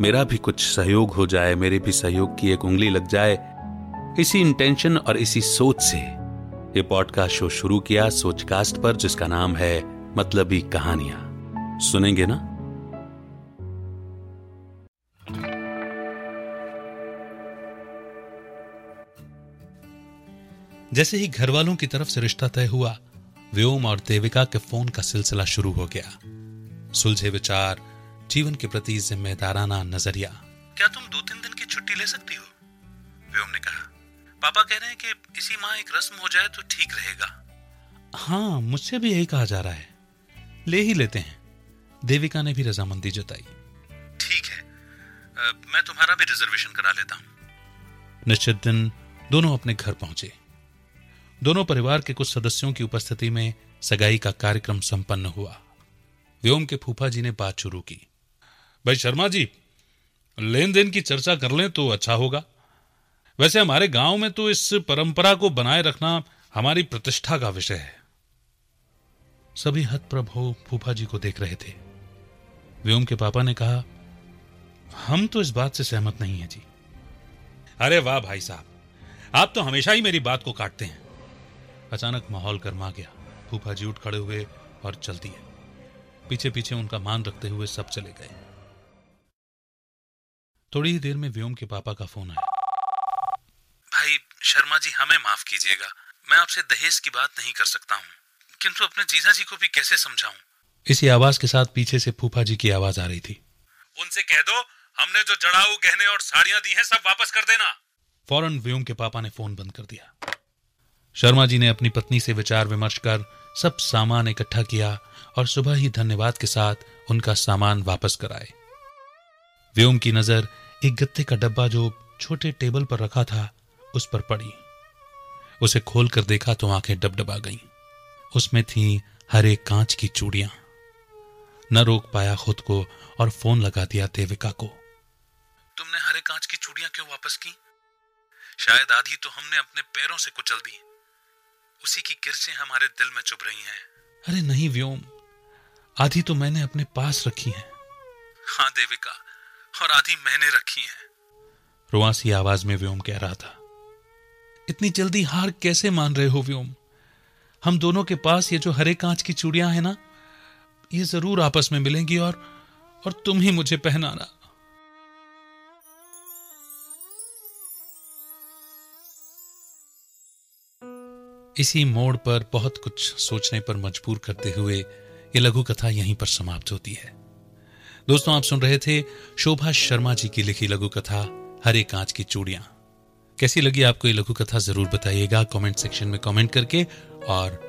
मेरा भी कुछ सहयोग हो जाए, मेरे भी सहयोग की एक उंगली लग जाए। इसी इंटेंशन और इसी सोच से ये पॉडकास्ट शो शुरू किया सोचकास्ट पर, जिसका नाम है मतलबी कहानियाँ। सुनेंगे ना? जैसे ही घर वालों की तरफ़ से रिश्ता तय हुआ, व्योम और देविका के फ़ोन का सिलसिला शुरू हो गया। सुलझे विचार जीवन के प्रति जिम्मेदाराना नज़रिया। क्या तुम दो तीन दिन की छुट्टी ले सकती हो? व्योम ने कहा। पापा कह रहे हैं कि इसी माह एक रस्म हो जाए तो ठीक रहेगा। हाँ मुझसे भी यही कहा जा रहा है। ले ही लेते हैं। देविका ने भी रजामंदी जताई। ठीक है। आ, मैं तुम्हारा भी रिजर्वेशन करा लेता हूँ। निश्चित दिन दोनों अपने घर पहुँचे। दोनों परिवार के कुछ सदस्यों की उपस्थिति में सगाई का कार्यक्रम संपन्न हुआ। व्योम के फूफा जी ने बात शुरू की। भाई शर्मा जी लेन देन की चर्चा कर लें तो अच्छा होगा। वैसे हमारे गाँव में तो इस परंपरा को बनाए रखना हमारी प्रतिष्ठा का विषय है। सभी हतप्रभ फूफा जी को देख रहे थे। व्योम के पापा ने कहा, हम तो इस बात से सहमत नहीं है जी। अरे वाह भाई साहब, आप तो हमेशा ही मेरी बात को काटते हैं। अचानक माहौल गर्मा गया। फूफा जी उठ खड़े हुए और चल दिए पीछे पीछे उनका मान रखते हुए सब चले गए। थोड़ी ही देर में व्योम के पापा का फ़ोन आया। भाई शर्मा जी हमें माफ़ कीजिएगा। मैं आपसे दहेज की बात नहीं कर सकता हूँ। किंतु अपने जीजा जी को भी कैसे समझाऊं? इसी आवाज़ के साथ पीछे से फूफा जी की आवाज़ आ रही थी। उनसे कह दो हमने जो जड़ाऊ गहने और साड़ियाँ दी हैं सब वापस कर देना। फ़ौरन व्योम के पापा ने फ़ोन बंद कर दिया। शर्मा जी ने अपनी पत्नी से विचार विमर्श कर सब सामान इकट्ठा किया और सुबह ही धन्यवाद के साथ उनका सामान वापस कराए। व्योम की नज़र एक गत्ते का डब्बा जो छोटे टेबल पर रखा था, उस पर पड़ी। उसे खोलकर देखा तो आँखें डबडबा गईं। उसमें थी हरे कांच की चूड़ियाँ। न रोक पाया खुद को और फ़ोन लगा दिया देविका को। तुमने हरे कांच की चूड़ियाँ क्यों वापस की? शायद आधी तो हमने अपने पैरों से कुचल दी। उसी की किरचें हमारे दिल में चुभ रही हैं। अरे नहीं, व्योम। आधी तो मैंने अपने पास रखी हैं। हाँ देविका। और आधी मैंने रखी हैं। रुआसी आवाज़ में व्योम कह रहा था, इतनी जल्दी हार कैसे मान रहे हो व्योम? हम दोनों के पास ये जो हरे कांच की चूड़ियाँ हैं ना, ये ज़रूर आपस में मिलेंगी और और तुम ही मुझे पहनाना। इसी मोड़ पर बहुत कुछ सोचने पर मजबूर करते हुए ये लघु कथा यहीं पर समाप्त होती है। दोस्तों, आप सुन रहे थे शोभा शर्मा जी की लिखी लघु कथा हरे कांच की चूड़ियाँ। कैसी लगी आपको ये लघु कथा ज़रूर बताइएगा कमेंट सेक्शन में कमेंट करके और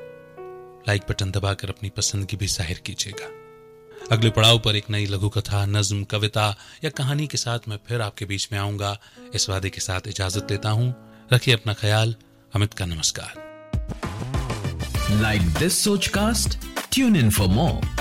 लाइक बटन दबाकर अपनी पसंद की भी ज़ाहिर कीजिएगा। अगले पड़ाव पर एक नई लघु कथा नज्म, कविता या कहानी के साथ मैं फिर आपके बीच में आऊँगा। इस वादे के साथ इजाज़त लेता हूँ। रखिए अपना ख्याल। अमित का नमस्कार। Like this Sochcast? Tune in for more.